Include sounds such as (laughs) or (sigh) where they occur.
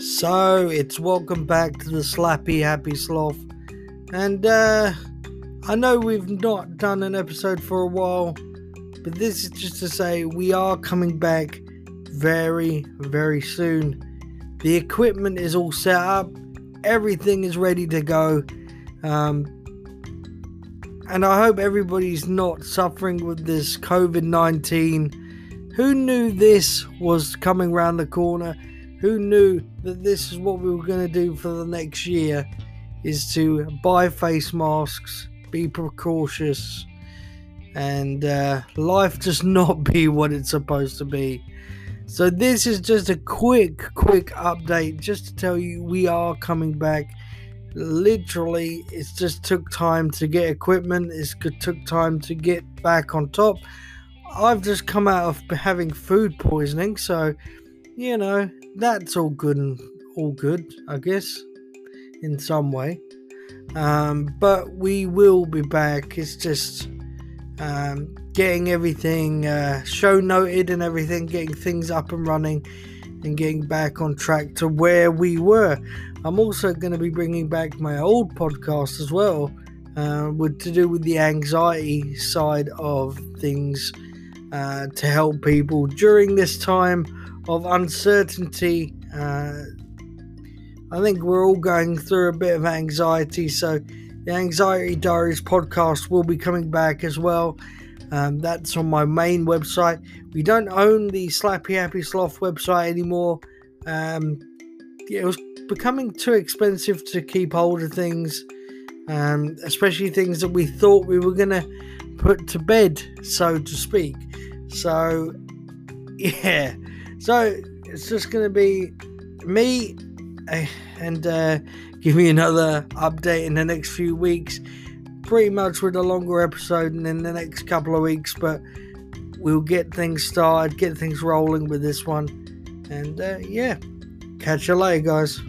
So it's welcome back to the Slappy Happy Sloth. And uh I know we've not done an episode for a while, but this is just to say we are coming back very, very soon. The equipment is all set up, everything is ready to go. Um, and I hope everybody's not suffering with this COVID 19. Who knew this was coming around the corner? Who knew that this is what we were going to do for the next year? Is to buy face masks, be precautious, and uh, life just (laughs) not be what it's supposed to be. So, this is just a quick, quick update just to tell you we are coming back. Literally, it just took time to get equipment, it took time to get back on top. I've just come out of having food poisoning, so you know, that's all good and all good, I guess, in some way. Um, but we will be back. It's just um, getting everything uh, show noted and everything, getting things up and running, and getting back on track to where we were. I'm also going to be bringing back my old podcast as well, uh, with to do with the anxiety side of things uh, to help people during this time of uncertainty. Uh, I think we're all going through a bit of anxiety, so the Anxiety Diaries podcast will be coming back as well. Um, that's on my main website. We don't own the Slappy Happy Sloth website anymore. Um, it was becoming too expensive to keep hold of things, um, especially things that we thought we were going to put to bed, so to speak. So, (laughs) yeah. So, it's just going to be me eh, and uh, give me another update in the next few weeks. Pretty much with a longer episode in the next couple of weeks, but we'll get things started, get things rolling with this one. And uh, yeah, catch you later, guys.